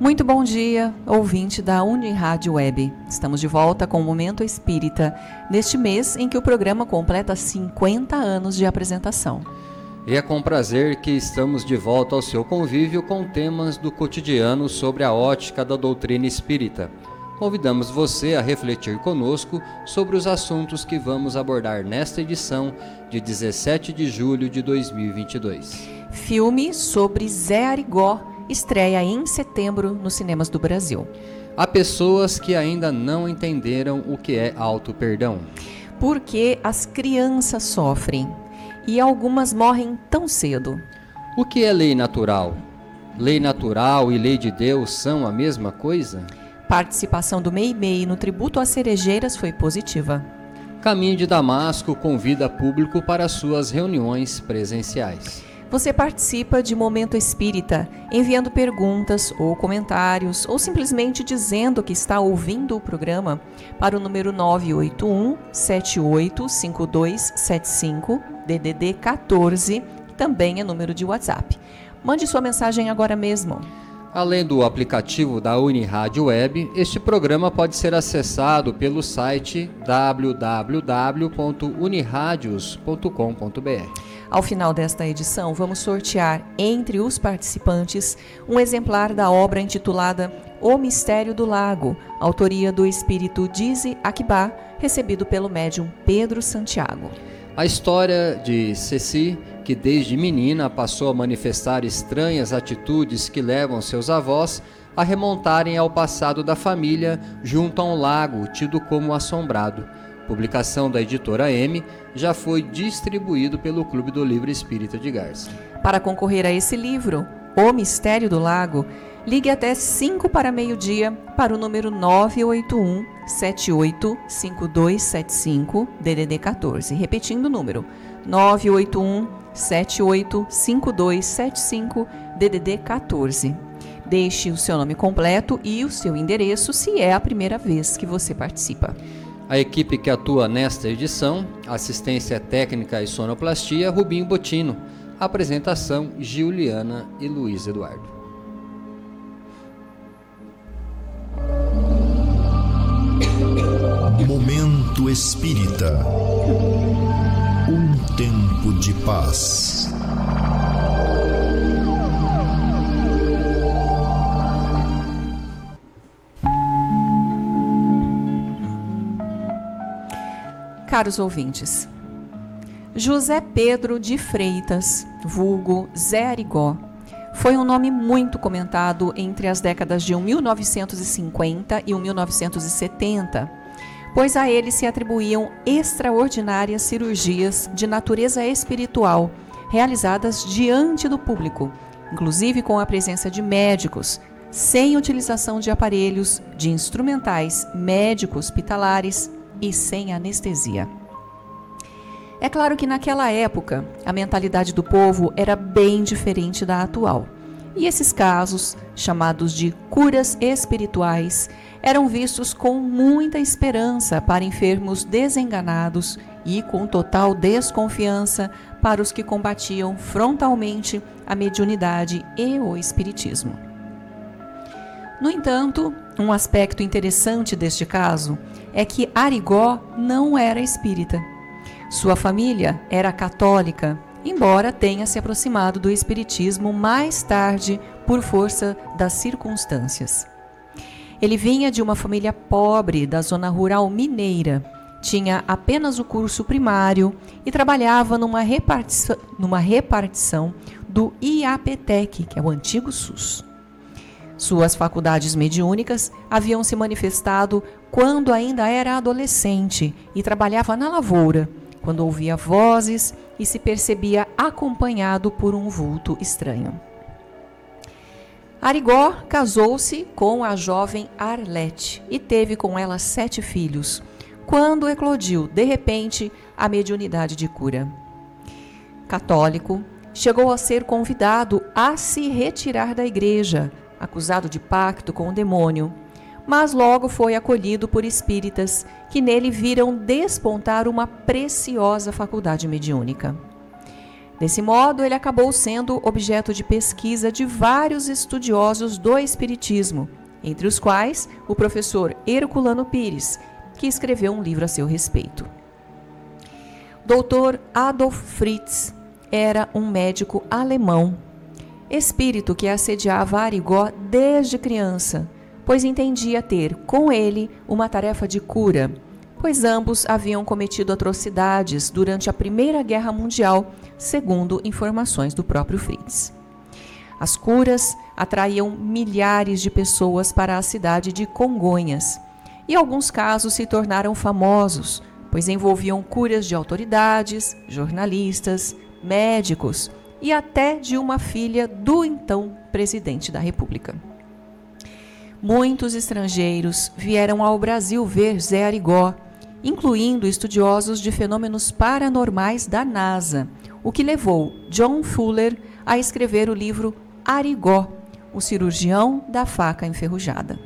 Muito bom dia, ouvinte da Unirádio Web. Estamos de volta com o Momento Espírita, neste mês em que o programa completa 50 anos de apresentação. E é com prazer que estamos de volta ao seu convívio com temas do cotidiano sobre a ótica da doutrina espírita. Convidamos você a refletir conosco sobre os assuntos que vamos abordar nesta edição de 17 de julho de 2022. Filme sobre Zé Arigó estreia em setembro nos cinemas do Brasil. Há pessoas que ainda não entenderam o que é auto-perdão. Porque as crianças sofrem e algumas morrem tão cedo. O que é lei natural? Lei natural e lei de Deus são a mesma coisa? Participação do MEI-MEI no tributo às cerejeiras foi positiva. Caminho de Damasco convida público para suas reuniões presenciais. Você participa de Momento Espírita enviando perguntas ou comentários ou simplesmente dizendo que está ouvindo o programa para o número 981 785275 DDD 14, que também é número de WhatsApp. Mande sua mensagem agora mesmo. Além do aplicativo da Unirádio Web, este programa pode ser acessado pelo site www.uniradios.com.br. Ao final desta edição, vamos sortear entre os participantes um exemplar da obra intitulada O Mistério do Lago, autoria do espírito Dize Akibá, recebido pelo médium Pedro Santiago. A história de Ceci, que desde menina passou a manifestar estranhas atitudes que levam seus avós a remontarem ao passado da família junto a um lago tido como assombrado publicação da editora M, já foi distribuído pelo Clube do Livro Espírita de Garça. Para concorrer a esse livro, O Mistério do Lago, ligue até 5 para meio-dia para o número 981 785275 DDD 14. Repetindo o número: 981 785275 DDD 14. Deixe o seu nome completo e o seu endereço se é a primeira vez que você participa. A equipe que atua nesta edição, assistência técnica e sonoplastia, Rubinho Botino. Apresentação, Juliana e Luiz Eduardo. Momento Espírita. Um tempo de paz. Caros ouvintes, José Pedro de Freitas, vulgo Zé Arigó, foi um nome muito comentado entre as décadas de 1950 e 1970, pois a ele se atribuíam extraordinárias cirurgias de natureza espiritual realizadas diante do público, inclusive com a presença de médicos, sem utilização de aparelhos, de instrumentais médicos hospitalares e sem anestesia. É claro que naquela época a mentalidade do povo era bem diferente da atual. E esses casos, chamados de curas espirituais, eram vistos com muita esperança para enfermos desenganados e com total desconfiança para os que combatiam frontalmente a mediunidade e o espiritismo. No entanto, um aspecto interessante deste caso é que Arigó não era espírita. Sua família era católica, embora tenha se aproximado do espiritismo mais tarde por força das circunstâncias. Ele vinha de uma família pobre da zona rural mineira, tinha apenas o curso primário e trabalhava numa repartição, numa repartição do IAPTEC, que é o antigo SUS. Suas faculdades mediúnicas haviam se manifestado quando ainda era adolescente e trabalhava na lavoura, quando ouvia vozes e se percebia acompanhado por um vulto estranho. Arigó casou-se com a jovem Arlete e teve com ela sete filhos, quando eclodiu, de repente, a mediunidade de cura. Católico, chegou a ser convidado a se retirar da igreja, acusado de pacto com o demônio, mas logo foi acolhido por espíritas que nele viram despontar uma preciosa faculdade mediúnica. Desse modo, ele acabou sendo objeto de pesquisa de vários estudiosos do Espiritismo, entre os quais o professor Herculano Pires, que escreveu um livro a seu respeito. Dr. Adolf Fritz era um médico alemão, espírito que assediava Arigó desde criança, pois entendia ter com ele uma tarefa de cura, pois ambos haviam cometido atrocidades durante a Primeira Guerra Mundial, segundo informações do próprio Fritz. As curas atraíam milhares de pessoas para a cidade de Congonhas e alguns casos se tornaram famosos, pois envolviam curas de autoridades, jornalistas, médicos e até de uma filha do então presidente da República. Muitos estrangeiros vieram ao Brasil ver Zé Arigó, incluindo estudiosos de fenômenos paranormais da NASA, o que levou John Fuller a escrever o livro Arigó, o cirurgião da faca enferrujada.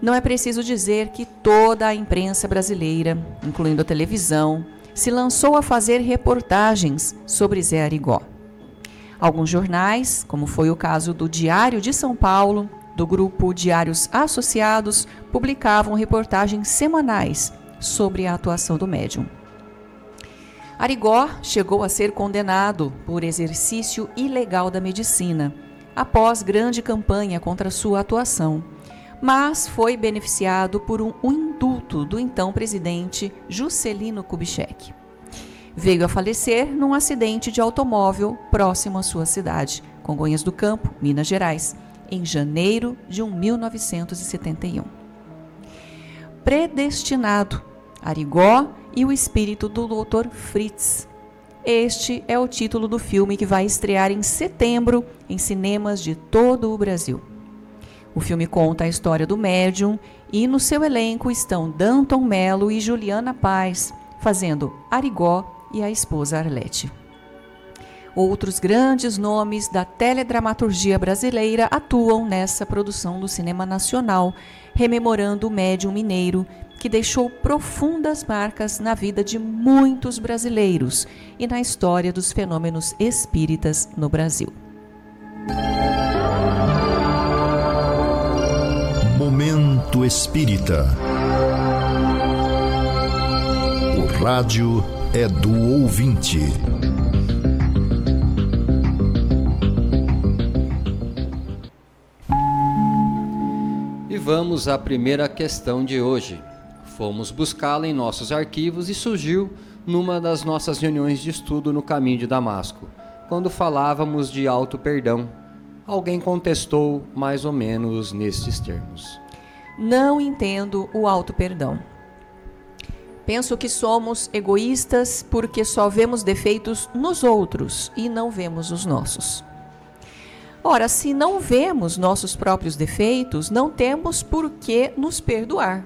Não é preciso dizer que toda a imprensa brasileira, incluindo a televisão, se lançou a fazer reportagens sobre Zé Arigó. Alguns jornais, como foi o caso do Diário de São Paulo, do grupo Diários Associados, publicavam reportagens semanais sobre a atuação do médium. Arigó chegou a ser condenado por exercício ilegal da medicina, após grande campanha contra sua atuação, mas foi beneficiado por um, indulto do então presidente Juscelino Kubitschek. Veio a falecer num acidente de automóvel próximo à sua cidade, Congonhas do Campo, Minas Gerais, em janeiro de 1971. Predestinado, Arigó e o espírito do Dr. Fritz. Este é o título do filme que vai estrear em setembro em cinemas de todo o Brasil. O filme conta a história do médium e no seu elenco estão Danton Mello e Juliana Paz, fazendo Arigó e a esposa Arlete. Outros grandes nomes da teledramaturgia brasileira atuam nessa produção do cinema nacional, rememorando o médium mineiro que deixou profundas marcas na vida de muitos brasileiros e na história dos fenômenos espíritas no Brasil. Momento Espírita. O rádio é do ouvinte. E vamos à primeira questão de hoje. Fomos buscá-la em nossos arquivos e surgiu numa das nossas reuniões de estudo no caminho de Damasco, quando falávamos de auto perdão. Alguém contestou mais ou menos nestes termos. Não entendo o auto perdão. Penso que somos egoístas porque só vemos defeitos nos outros e não vemos os nossos. Ora, se não vemos nossos próprios defeitos, não temos por que nos perdoar.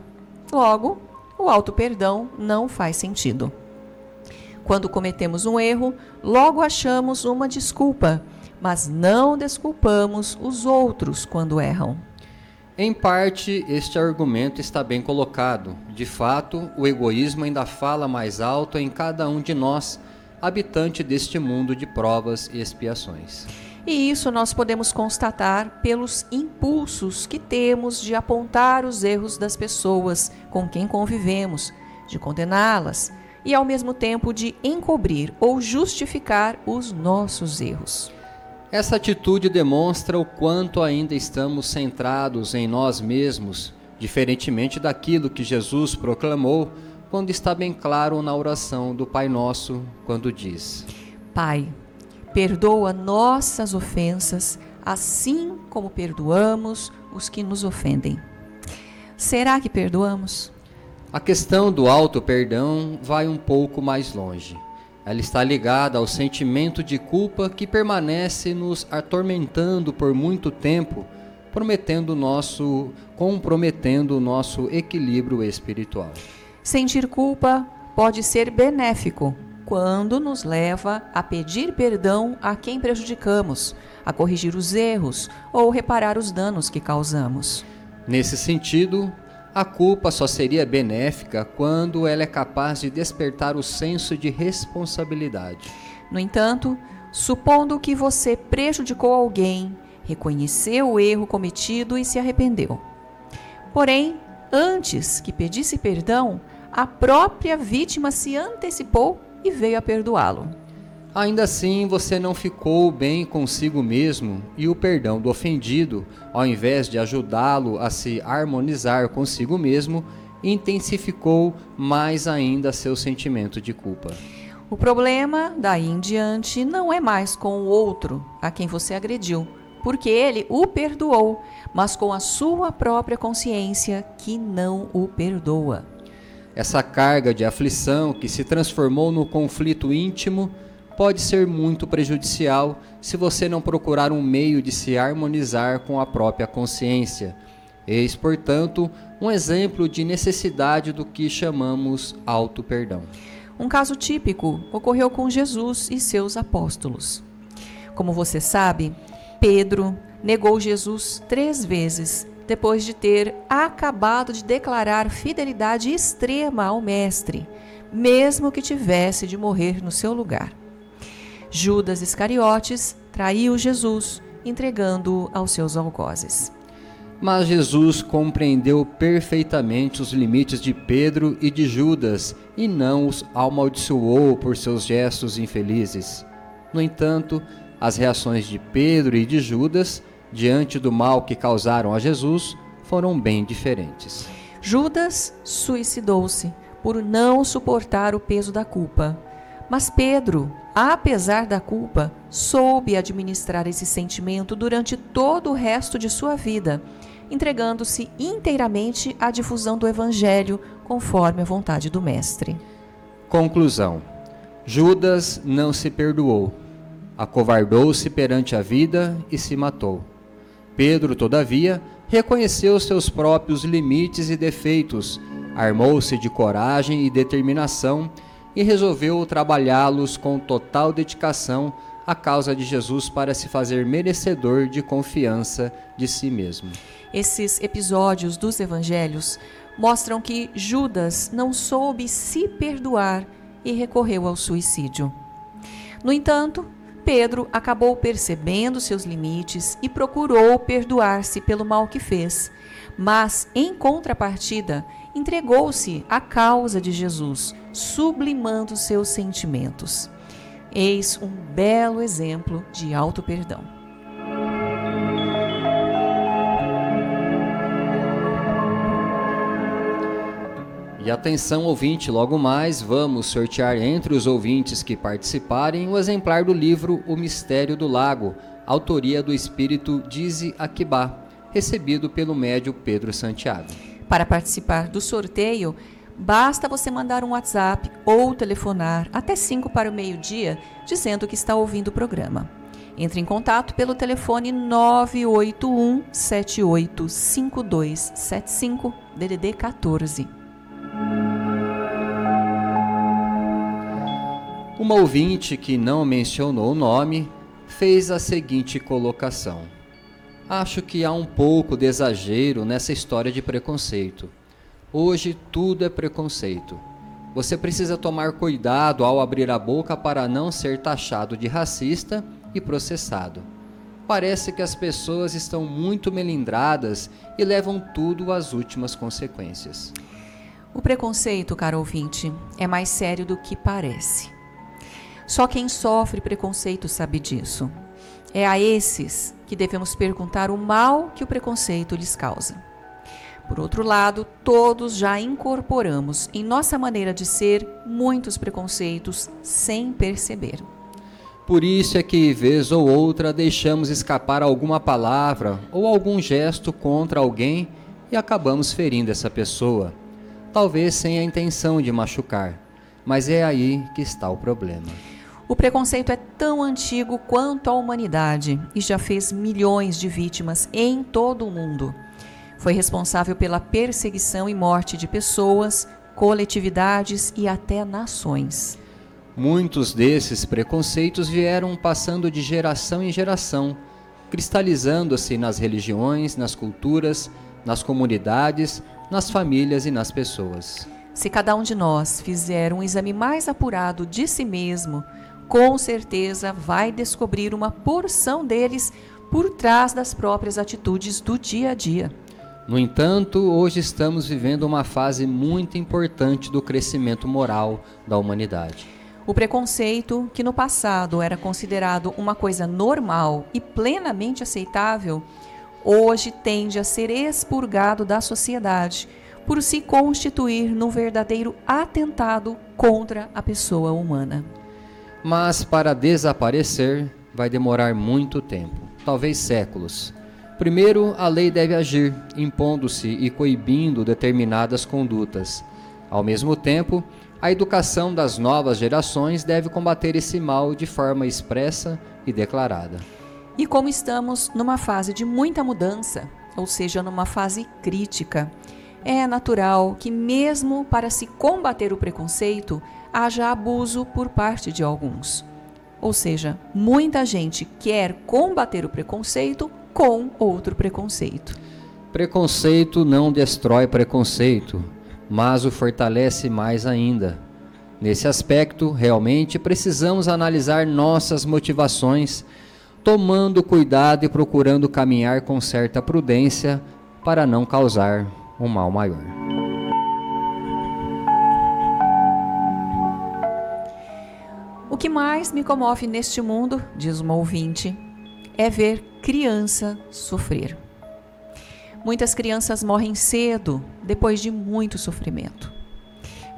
Logo, o auto-perdão não faz sentido. Quando cometemos um erro, logo achamos uma desculpa, mas não desculpamos os outros quando erram. Em parte, este argumento está bem colocado. De fato, o egoísmo ainda fala mais alto em cada um de nós, habitante deste mundo de provas e expiações. E isso nós podemos constatar pelos impulsos que temos de apontar os erros das pessoas com quem convivemos, de condená-las e ao mesmo tempo de encobrir ou justificar os nossos erros. Essa atitude demonstra o quanto ainda estamos centrados em nós mesmos, diferentemente daquilo que Jesus proclamou quando está bem claro na oração do Pai Nosso, quando diz: Pai, Perdoa nossas ofensas, assim como perdoamos os que nos ofendem. Será que perdoamos? A questão do auto-perdão vai um pouco mais longe. Ela está ligada ao sentimento de culpa que permanece nos atormentando por muito tempo, prometendo nosso, comprometendo o nosso equilíbrio espiritual. Sentir culpa pode ser benéfico, quando nos leva a pedir perdão a quem prejudicamos, a corrigir os erros ou reparar os danos que causamos. Nesse sentido, a culpa só seria benéfica quando ela é capaz de despertar o senso de responsabilidade. No entanto, supondo que você prejudicou alguém, reconheceu o erro cometido e se arrependeu. Porém, antes que pedisse perdão, a própria vítima se antecipou e veio a perdoá-lo. Ainda assim, você não ficou bem consigo mesmo e o perdão do ofendido, ao invés de ajudá-lo a se harmonizar consigo mesmo, intensificou mais ainda seu sentimento de culpa. O problema, daí em diante, não é mais com o outro a quem você agrediu, porque ele o perdoou, mas com a sua própria consciência que não o perdoa. Essa carga de aflição que se transformou no conflito íntimo pode ser muito prejudicial se você não procurar um meio de se harmonizar com a própria consciência. Eis, portanto, um exemplo de necessidade do que chamamos auto-perdão. Um caso típico ocorreu com Jesus e seus apóstolos. Como você sabe, Pedro negou Jesus três vezes depois de ter acabado de declarar fidelidade extrema ao Mestre, mesmo que tivesse de morrer no seu lugar. Judas Iscariotes traiu Jesus, entregando-o aos seus algozes. Mas Jesus compreendeu perfeitamente os limites de Pedro e de Judas e não os amaldiçoou por seus gestos infelizes. No entanto, as reações de Pedro e de Judas diante do mal que causaram a Jesus foram bem diferentes. Judas suicidou-se por não suportar o peso da culpa. Mas Pedro, apesar da culpa, soube administrar esse sentimento durante todo o resto de sua vida, entregando-se inteiramente à difusão do Evangelho conforme a vontade do Mestre. Conclusão: Judas não se perdoou, acovardou-se perante a vida e se matou. Pedro, todavia, reconheceu seus próprios limites e defeitos, armou-se de coragem e determinação e resolveu trabalhá-los com total dedicação à causa de Jesus para se fazer merecedor de confiança de si mesmo. Esses episódios dos evangelhos mostram que Judas não soube se perdoar e recorreu ao suicídio. No entanto, Pedro acabou percebendo seus limites e procurou perdoar-se pelo mal que fez, mas, em contrapartida, entregou-se à causa de Jesus, sublimando seus sentimentos. Eis um belo exemplo de auto-perdão. E atenção, ouvinte, logo mais vamos sortear entre os ouvintes que participarem o exemplar do livro O Mistério do Lago, autoria do espírito Dize Akibá, recebido pelo médio Pedro Santiago. Para participar do sorteio, basta você mandar um WhatsApp ou telefonar até 5 para o meio-dia dizendo que está ouvindo o programa. Entre em contato pelo telefone 981 785275 DDD 14. Uma ouvinte que não mencionou o nome fez a seguinte colocação: Acho que há um pouco de exagero nessa história de preconceito. Hoje tudo é preconceito. Você precisa tomar cuidado ao abrir a boca para não ser taxado de racista e processado. Parece que as pessoas estão muito melindradas e levam tudo às últimas consequências. O preconceito, caro ouvinte, é mais sério do que parece. Só quem sofre preconceito sabe disso. É a esses que devemos perguntar o mal que o preconceito lhes causa. Por outro lado, todos já incorporamos em nossa maneira de ser muitos preconceitos sem perceber. Por isso é que, vez ou outra, deixamos escapar alguma palavra ou algum gesto contra alguém e acabamos ferindo essa pessoa, talvez sem a intenção de machucar, mas é aí que está o problema. O preconceito é tão antigo quanto a humanidade e já fez milhões de vítimas em todo o mundo. Foi responsável pela perseguição e morte de pessoas, coletividades e até nações. Muitos desses preconceitos vieram passando de geração em geração, cristalizando-se nas religiões, nas culturas, nas comunidades, nas famílias e nas pessoas. Se cada um de nós fizer um exame mais apurado de si mesmo, com certeza vai descobrir uma porção deles por trás das próprias atitudes do dia a dia. No entanto, hoje estamos vivendo uma fase muito importante do crescimento moral da humanidade. O preconceito, que no passado era considerado uma coisa normal e plenamente aceitável, hoje tende a ser expurgado da sociedade por se constituir num verdadeiro atentado contra a pessoa humana. Mas para desaparecer vai demorar muito tempo, talvez séculos. Primeiro, a lei deve agir, impondo-se e coibindo determinadas condutas. Ao mesmo tempo, a educação das novas gerações deve combater esse mal de forma expressa e declarada. E como estamos numa fase de muita mudança, ou seja, numa fase crítica, é natural que, mesmo para se combater o preconceito, haja abuso por parte de alguns. Ou seja, muita gente quer combater o preconceito com outro preconceito. Preconceito não destrói preconceito, mas o fortalece mais ainda. Nesse aspecto, realmente precisamos analisar nossas motivações, tomando cuidado e procurando caminhar com certa prudência para não causar um mal maior. O que mais me comove neste mundo, diz uma ouvinte, é ver criança sofrer. Muitas crianças morrem cedo, depois de muito sofrimento.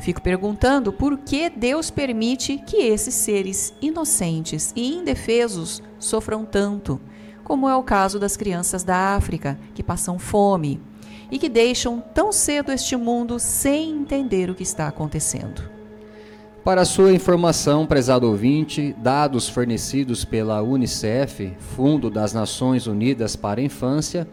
Fico perguntando por que Deus permite que esses seres inocentes e indefesos sofram tanto, como é o caso das crianças da África, que passam fome e que deixam tão cedo este mundo sem entender o que está acontecendo. Para sua informação, prezado ouvinte, dados fornecidos pela Unicef, Fundo das Nações Unidas para a Infância,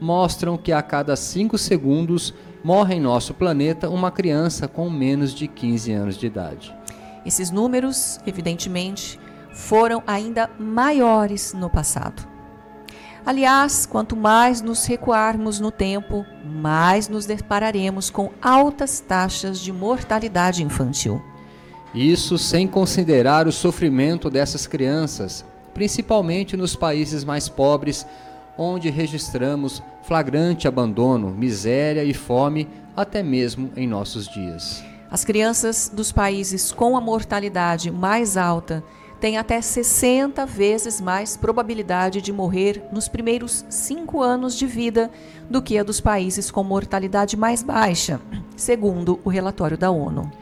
mostram que a cada 5 segundos morre em nosso planeta uma criança com menos de 15 anos de idade. Esses números, evidentemente, foram ainda maiores no passado. Aliás, quanto mais nos recuarmos no tempo, mais nos depararemos com altas taxas de mortalidade infantil. Isso sem considerar o sofrimento dessas crianças, principalmente nos países mais pobres, onde registramos flagrante abandono, miséria e fome até mesmo em nossos dias. As crianças dos países com a mortalidade mais alta têm até 60 vezes mais probabilidade de morrer nos primeiros cinco anos de vida do que a dos países com mortalidade mais baixa, segundo o relatório da ONU.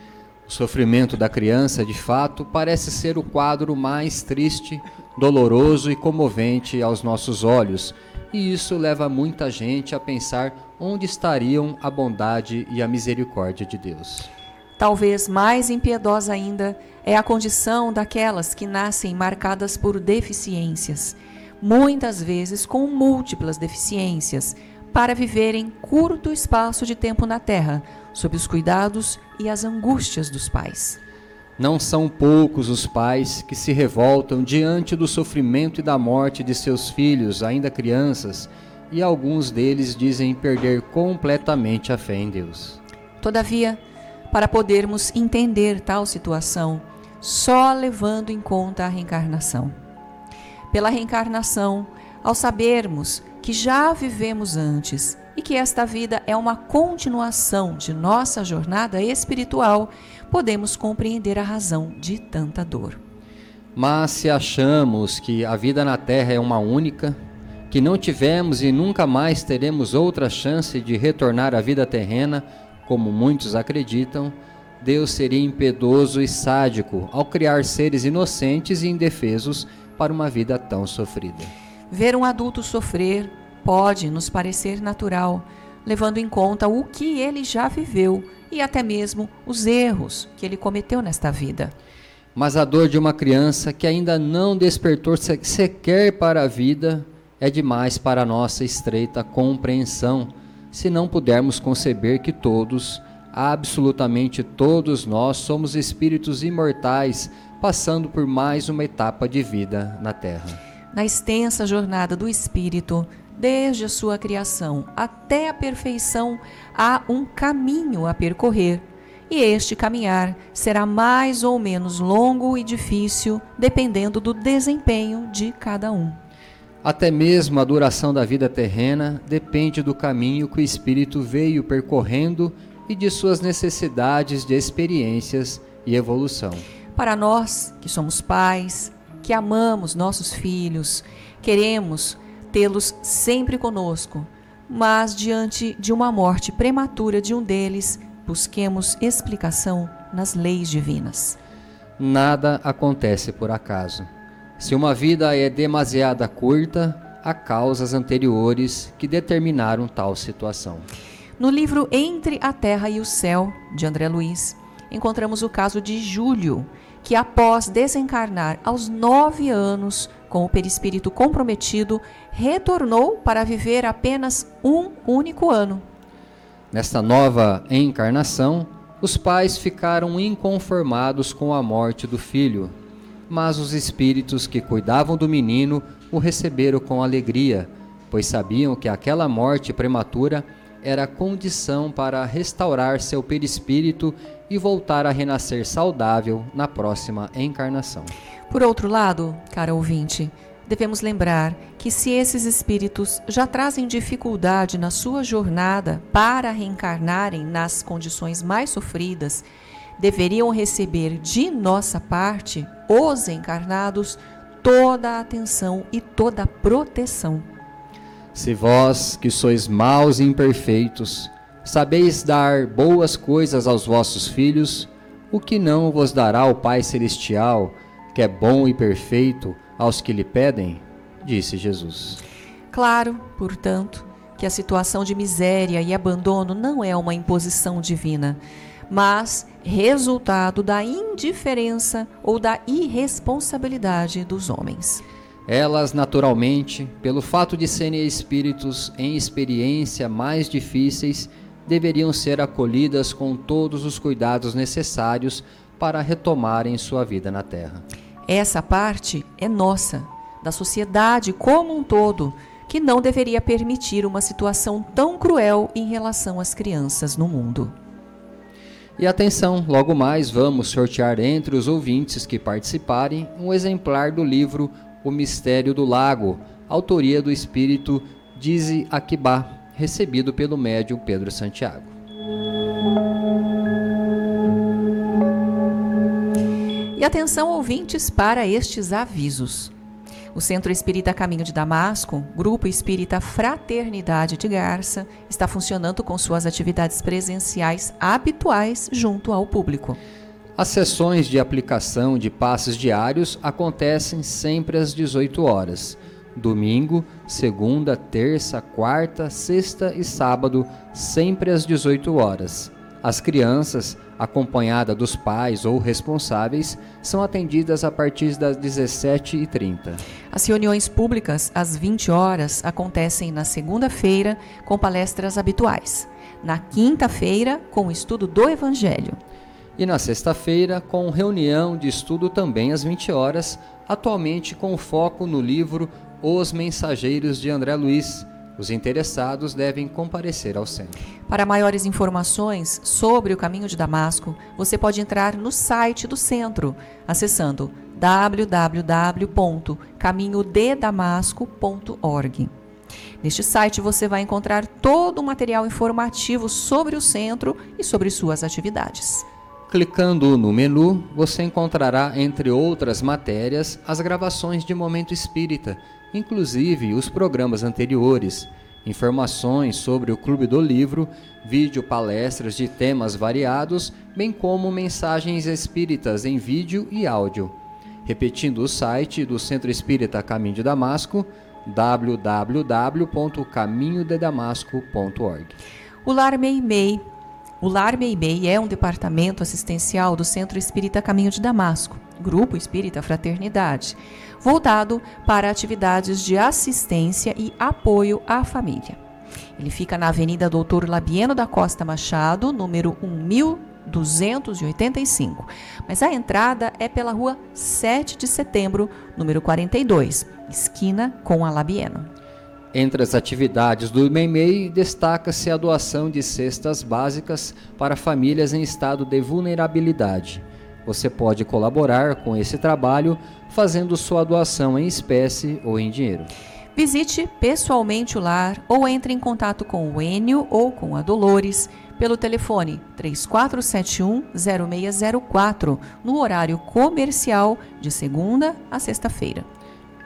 O sofrimento da criança, de fato, parece ser o quadro mais triste, doloroso e comovente aos nossos olhos, e isso leva muita gente a pensar onde estariam a bondade e a misericórdia de Deus. Talvez mais impiedosa ainda é a condição daquelas que nascem marcadas por deficiências, muitas vezes com múltiplas deficiências, para viverem curto espaço de tempo na terra, sob os cuidados e as angústias dos pais. Não são poucos os pais que se revoltam diante do sofrimento e da morte de seus filhos, ainda crianças, e alguns deles dizem perder completamente a fé em Deus. Todavia, para podermos entender tal situação, só levando em conta a reencarnação. Pela reencarnação, ao sabermos que já vivemos antes e que esta vida é uma continuação de nossa jornada espiritual, podemos compreender a razão de tanta dor. Mas se achamos que a vida na Terra é uma única, que não tivemos e nunca mais teremos outra chance de retornar à vida terrena, como muitos acreditam, Deus seria impiedoso e sádico ao criar seres inocentes e indefesos para uma vida tão sofrida. Ver um adulto sofrer pode nos parecer natural, levando em conta o que ele já viveu e até mesmo os erros que ele cometeu nesta vida. Mas a dor de uma criança que ainda não despertou sequer para a vida é demais para nossa estreita compreensão, se não pudermos conceber que todos, absolutamente todos nós, somos espíritos imortais passando por mais uma etapa de vida na Terra na extensa jornada do espírito, desde a sua criação até a perfeição, há um caminho a percorrer. e este caminhar será mais ou menos longo e difícil, dependendo do desempenho de cada um. Até mesmo a duração da vida terrena depende do caminho que o espírito veio percorrendo e de suas necessidades de experiências e evolução. Para nós, que somos pais, que amamos nossos filhos, queremos tê-los sempre conosco, mas diante de uma morte prematura de um deles, busquemos explicação nas leis divinas. Nada acontece por acaso. Se uma vida é demasiada curta, há causas anteriores que determinaram tal situação. No livro Entre a Terra e o Céu, de André Luiz, encontramos o caso de Júlio, que após desencarnar aos nove anos, com o perispírito comprometido, retornou para viver apenas um único ano. Nesta nova encarnação, os pais ficaram inconformados com a morte do filho, mas os espíritos que cuidavam do menino o receberam com alegria, pois sabiam que aquela morte prematura era condição para restaurar seu perispírito e voltar a renascer saudável na próxima encarnação. Por outro lado, cara ouvinte, devemos lembrar que se esses espíritos já trazem dificuldade na sua jornada para reencarnarem nas condições mais sofridas, deveriam receber de nossa parte, os encarnados, toda a atenção e toda a proteção. Se vós, que sois maus e imperfeitos, sabeis dar boas coisas aos vossos filhos, o que não vos dará o Pai Celestial, que é bom e perfeito, aos que lhe pedem? Disse Jesus. Claro, portanto, que a situação de miséria e abandono não é uma imposição divina, mas resultado da indiferença ou da irresponsabilidade dos homens. Elas, naturalmente, pelo fato de serem espíritos em experiência mais difíceis, deveriam ser acolhidas com todos os cuidados necessários para retomarem sua vida na Terra. Essa parte é nossa, da sociedade como um todo, que não deveria permitir uma situação tão cruel em relação às crianças no mundo. E atenção, logo mais vamos sortear entre os ouvintes que participarem um exemplar do livro O Mistério do Lago, autoria do espírito Dize Akibá, recebido pelo médium Pedro Santiago. E atenção, ouvintes, para estes avisos. O Centro Espírita Caminho de Damasco, Grupo Espírita Fraternidade de Garça, está funcionando com suas atividades presenciais habituais junto ao público. As sessões de aplicação de passes diários acontecem sempre às 18 horas. Domingo, segunda, terça, quarta, sexta e sábado, sempre às 18 horas. As crianças, acompanhadas dos pais ou responsáveis, são atendidas a partir das 17h30. As reuniões públicas, às 20 horas, acontecem na segunda-feira, com palestras habituais. Na quinta-feira, com o estudo do Evangelho. E na sexta-feira, com reunião de estudo também às 20 horas, atualmente com foco no livro Os Mensageiros de André Luiz. Os interessados devem comparecer ao centro. Para maiores informações sobre o caminho de Damasco, você pode entrar no site do centro, acessando www.caminhodedamasco.org. Neste site você vai encontrar todo o material informativo sobre o centro e sobre suas atividades. Clicando no menu, você encontrará, entre outras matérias, as gravações de Momento Espírita, inclusive os programas anteriores, informações sobre o Clube do Livro, vídeo palestras de temas variados, bem como mensagens espíritas em vídeo e áudio. Repetindo o site do Centro Espírita Caminho de Damasco, www.caminhodedamasco.org. O Lar Meimei o Lar Meimei é um departamento assistencial do Centro Espírita Caminho de Damasco, Grupo Espírita Fraternidade, voltado para atividades de assistência e apoio à família. Ele fica na Avenida Doutor Labieno da Costa Machado, número 1285, mas a entrada é pela rua 7 de setembro, número 42, esquina com a Labieno. Entre as atividades do MEIMEI, destaca-se a doação de cestas básicas para famílias em estado de vulnerabilidade. Você pode colaborar com esse trabalho fazendo sua doação em espécie ou em dinheiro. Visite pessoalmente o lar ou entre em contato com o Enio ou com a Dolores pelo telefone 3471-0604 no horário comercial de segunda a sexta-feira.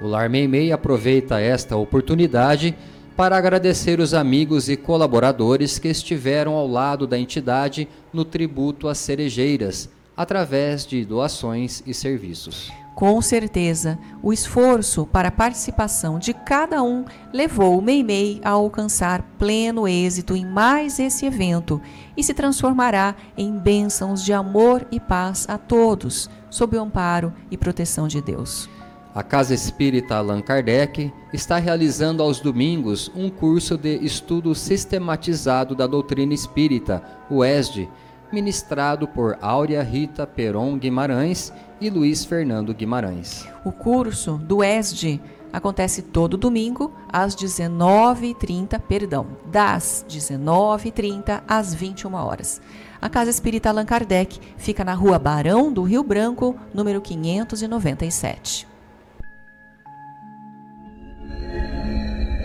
O Lar Meimei aproveita esta oportunidade para agradecer os amigos e colaboradores que estiveram ao lado da entidade no tributo às cerejeiras, através de doações e serviços. Com certeza, o esforço para a participação de cada um levou o Meimei a alcançar pleno êxito em mais esse evento e se transformará em bênçãos de amor e paz a todos, sob o amparo e proteção de Deus. A Casa Espírita Allan Kardec está realizando aos domingos um curso de estudo sistematizado da doutrina espírita, o ESD, ministrado por Áurea Rita Peron Guimarães e Luiz Fernando Guimarães. O curso do ESD acontece todo domingo às 19h30, perdão, das 19h30 às 21 horas. A Casa Espírita Allan Kardec fica na Rua Barão do Rio Branco, número 597.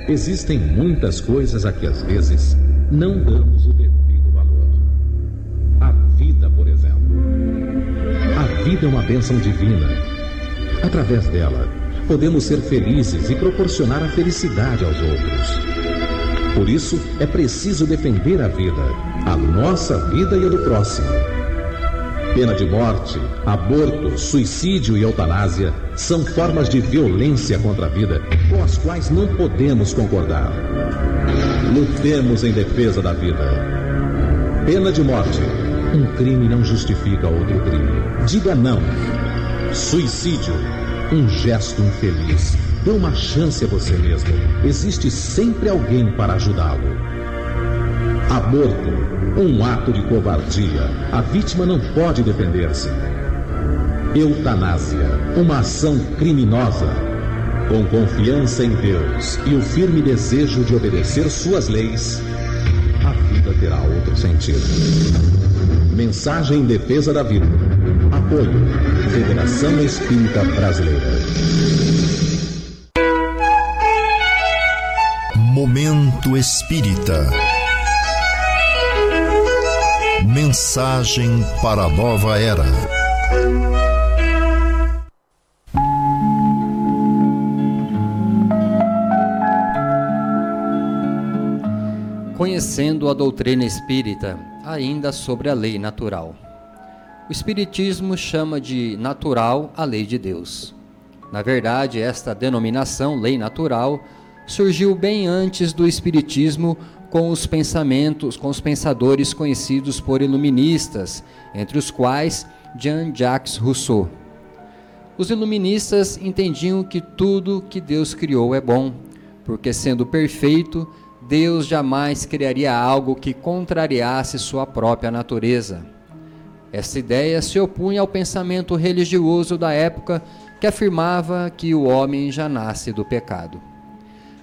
Existem muitas coisas a que às vezes não damos o devido vida é uma bênção divina. Através dela, podemos ser felizes e proporcionar a felicidade aos outros. Por isso, é preciso defender a vida, a nossa vida e a do próximo. Pena de morte, aborto, suicídio e eutanásia são formas de violência contra a vida com as quais não podemos concordar. Lutemos em defesa da vida. Pena de morte. Um crime não justifica outro crime. Diga não. Suicídio. Um gesto infeliz. Dê uma chance a você mesmo. Existe sempre alguém para ajudá-lo. Aborto. Um ato de covardia. A vítima não pode defender-se. Eutanásia. Uma ação criminosa. Com confiança em Deus e o firme desejo de obedecer suas leis, a vida terá outro sentido. Mensagem em defesa da vida. Apoio. Federação Espírita Brasileira. Momento Espírita. Mensagem para a nova era. Conhecendo a doutrina espírita, ainda sobre a lei natural. O Espiritismo chama de natural a lei de Deus. Na verdade, esta denominação, lei natural, surgiu bem antes do Espiritismo com os pensamentos, com os pensadores conhecidos por iluministas, entre os quais Jean-Jacques Rousseau. Os iluministas entendiam que tudo que Deus criou é bom, porque sendo perfeito, Deus jamais criaria algo que contrariasse sua própria natureza. Essa ideia se opunha ao pensamento religioso da época que afirmava que o homem já nasce do pecado.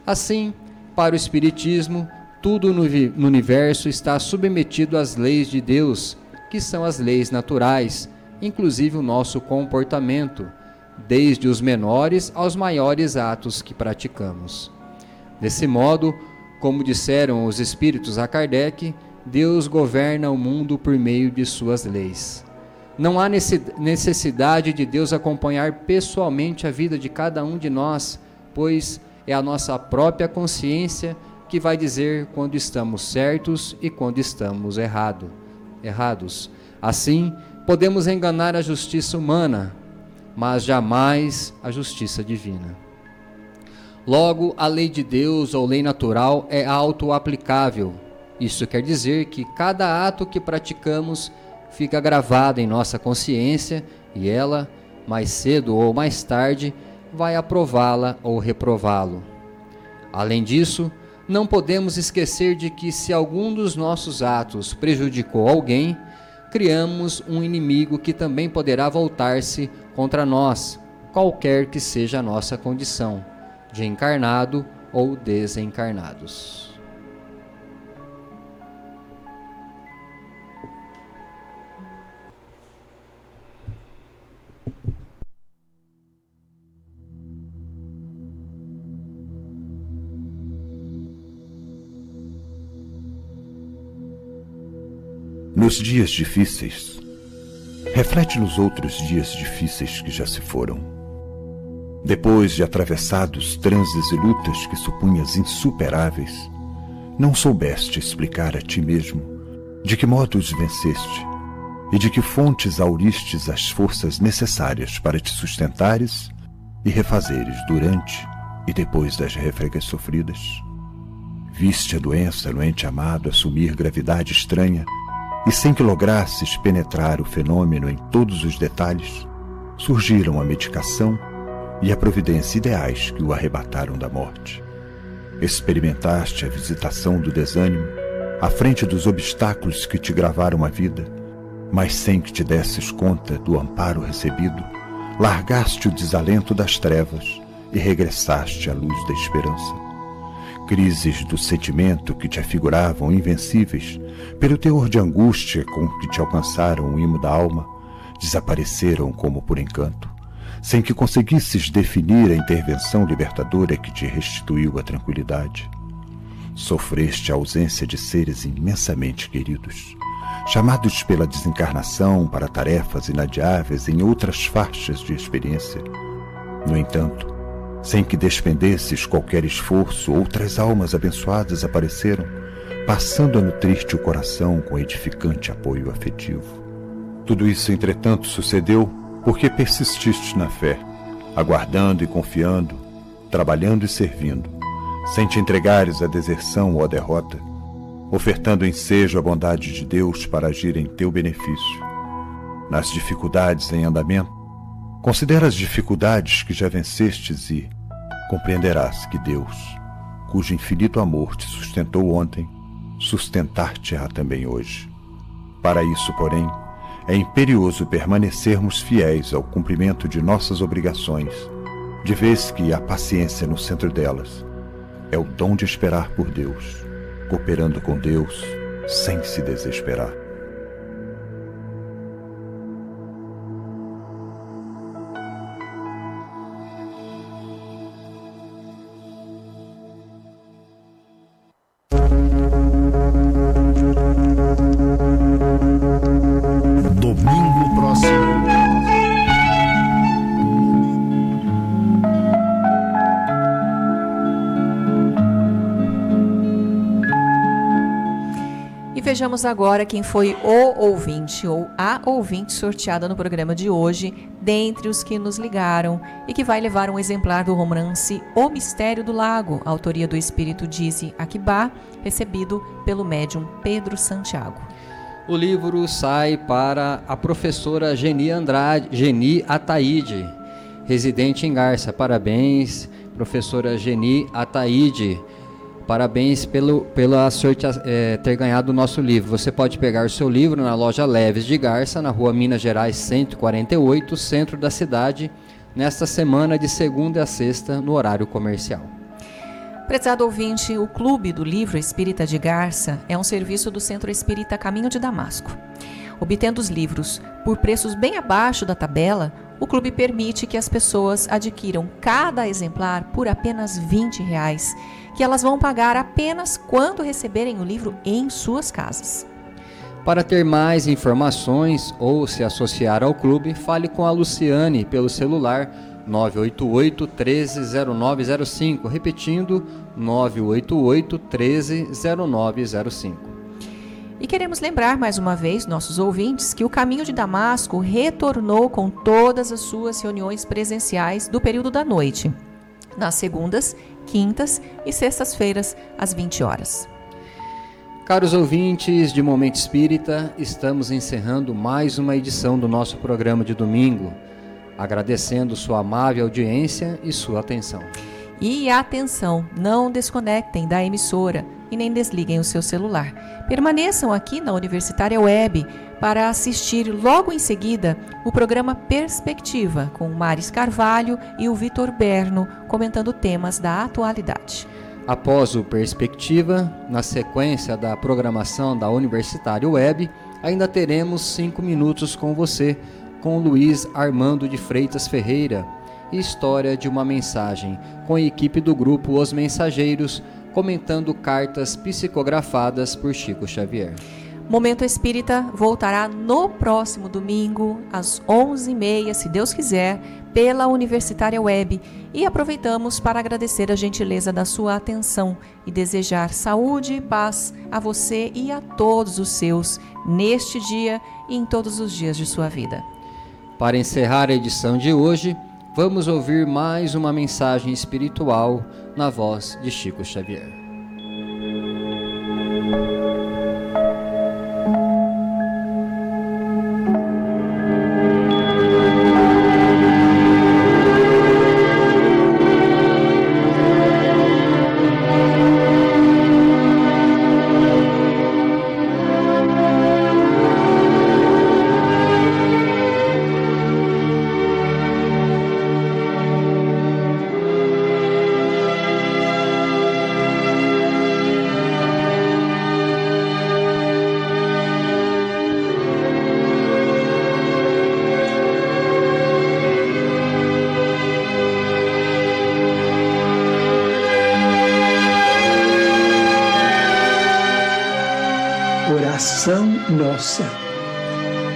Assim, para o Espiritismo, tudo no, universo está submetido às leis de Deus, que são as leis naturais, inclusive o nosso comportamento, desde os menores aos maiores atos que praticamos. Desse modo, como disseram os espíritos a Kardec, Deus governa o mundo por meio de suas leis. Não há necessidade de Deus acompanhar pessoalmente a vida de cada um de nós, pois é a nossa própria consciência que vai dizer quando estamos certos e quando estamos errado, errados. Assim, podemos enganar a justiça humana, mas jamais a justiça divina. Logo, a lei de Deus ou lei natural é auto-aplicável. Isso quer dizer que cada ato que praticamos fica gravado em nossa consciência e ela, mais cedo ou mais tarde, vai aprová-la ou reprová-lo. Além disso, não podemos esquecer de que se algum dos nossos atos prejudicou alguém, criamos um inimigo que também poderá voltar-se contra nós, qualquer que seja a nossa condição de encarnado ou desencarnados. Nos dias difíceis, reflete nos outros dias difíceis que já se foram. Depois de atravessados transes e lutas que supunhas insuperáveis, não soubeste explicar a ti mesmo de que modo os venceste e de que fontes auristes as forças necessárias para te sustentares e refazeres durante e depois das refregas sofridas. Viste a doença no ente amado assumir gravidade estranha e sem que lograsses penetrar o fenômeno em todos os detalhes, surgiram a medicação e a providência ideais que o arrebataram da morte. Experimentaste a visitação do desânimo à frente dos obstáculos que te gravaram a vida, mas sem que te desses conta do amparo recebido, largaste o desalento das trevas e regressaste à luz da esperança crises do sentimento que te afiguravam invencíveis, pelo teor de angústia com que te alcançaram o imo da alma, desapareceram como por encanto, sem que conseguisses definir a intervenção libertadora que te restituiu a tranquilidade. Sofreste a ausência de seres imensamente queridos, chamados pela desencarnação para tarefas inadiáveis em outras faixas de experiência. No entanto, sem que despendesses qualquer esforço, outras almas abençoadas apareceram, passando a nutrir-te o coração com edificante apoio afetivo. Tudo isso, entretanto, sucedeu porque persististe na fé, aguardando e confiando, trabalhando e servindo, sem te entregares à deserção ou à derrota, ofertando ensejo à bondade de Deus para agir em teu benefício. Nas dificuldades em andamento, considera as dificuldades que já vencestes e, compreenderás que Deus, cujo infinito amor te sustentou ontem, sustentar-te-á também hoje. Para isso, porém, é imperioso permanecermos fiéis ao cumprimento de nossas obrigações, de vez que a paciência no centro delas é o dom de esperar por Deus, cooperando com Deus sem se desesperar. Vejamos agora quem foi o ouvinte ou a ouvinte sorteada no programa de hoje, dentre os que nos ligaram e que vai levar um exemplar do romance O Mistério do Lago, autoria do espírito Dizzy Akibá, recebido pelo médium Pedro Santiago. O livro sai para a professora Geni Andrade, Geni Ataíde, residente em Garça. Parabéns, professora Geni Ataíde. Parabéns pelo, pela sorte é, ter ganhado o nosso livro. Você pode pegar o seu livro na loja Leves de Garça, na rua Minas Gerais 148, centro da cidade, nesta semana de segunda a sexta, no horário comercial. Prezado ouvinte, o Clube do Livro Espírita de Garça é um serviço do Centro Espírita Caminho de Damasco. Obtendo os livros por preços bem abaixo da tabela, o clube permite que as pessoas adquiram cada exemplar por apenas 20 reais que elas vão pagar apenas quando receberem o livro em suas casas. Para ter mais informações ou se associar ao clube, fale com a Luciane pelo celular 988 130905, repetindo 988 130905. E queremos lembrar mais uma vez nossos ouvintes que o Caminho de Damasco retornou com todas as suas reuniões presenciais do período da noite, nas segundas quintas e sextas-feiras, às 20 horas. Caros ouvintes de Momento Espírita, estamos encerrando mais uma edição do nosso programa de domingo, agradecendo sua amável audiência e sua atenção. E atenção, não desconectem da emissora e nem desliguem o seu celular. Permaneçam aqui na Universitária Web para assistir logo em seguida o programa Perspectiva com Maris Carvalho e o Vitor Berno comentando temas da atualidade. Após o Perspectiva, na sequência da programação da Universitário Web, ainda teremos cinco minutos com você, com Luiz Armando de Freitas Ferreira, e História de uma Mensagem, com a equipe do grupo Os Mensageiros, comentando cartas psicografadas por Chico Xavier. Momento Espírita voltará no próximo domingo, às 11h30, se Deus quiser, pela Universitária Web. E aproveitamos para agradecer a gentileza da sua atenção e desejar saúde e paz a você e a todos os seus neste dia e em todos os dias de sua vida. Para encerrar a edição de hoje, vamos ouvir mais uma mensagem espiritual na voz de Chico Xavier.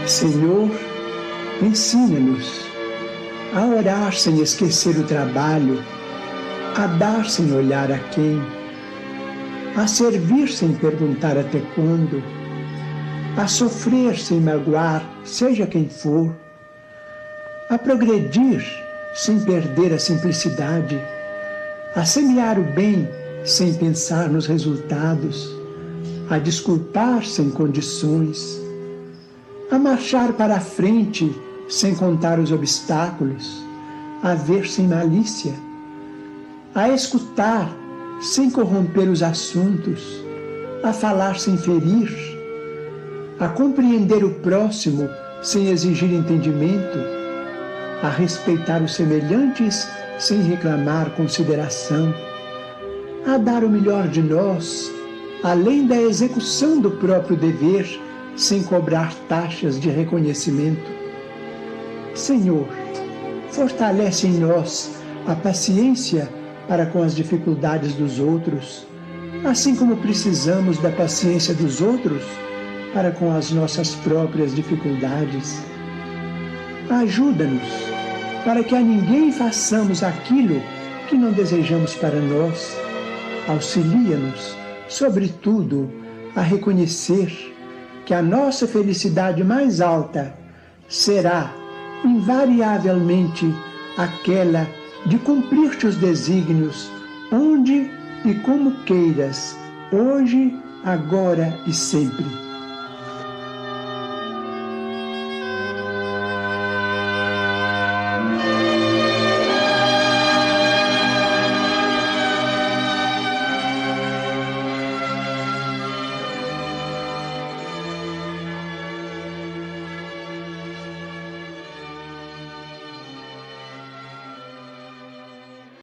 Senhor, ensina-nos a orar sem esquecer o trabalho, a dar sem olhar a quem, a servir sem perguntar até quando, a sofrer sem magoar, seja quem for, a progredir sem perder a simplicidade, a semear o bem sem pensar nos resultados a desculpar sem condições, a marchar para a frente sem contar os obstáculos, a ver sem malícia, a escutar sem corromper os assuntos, a falar sem ferir, a compreender o próximo sem exigir entendimento, a respeitar os semelhantes sem reclamar consideração, a dar o melhor de nós além da execução do próprio dever, sem cobrar taxas de reconhecimento. Senhor, fortalece em nós a paciência para com as dificuldades dos outros, assim como precisamos da paciência dos outros para com as nossas próprias dificuldades. Ajuda-nos para que a ninguém façamos aquilo que não desejamos para nós. Auxilia-nos sobretudo, a reconhecer que a nossa felicidade mais alta será invariavelmente aquela de cumprir teus desígnios onde e como queiras, hoje, agora e sempre.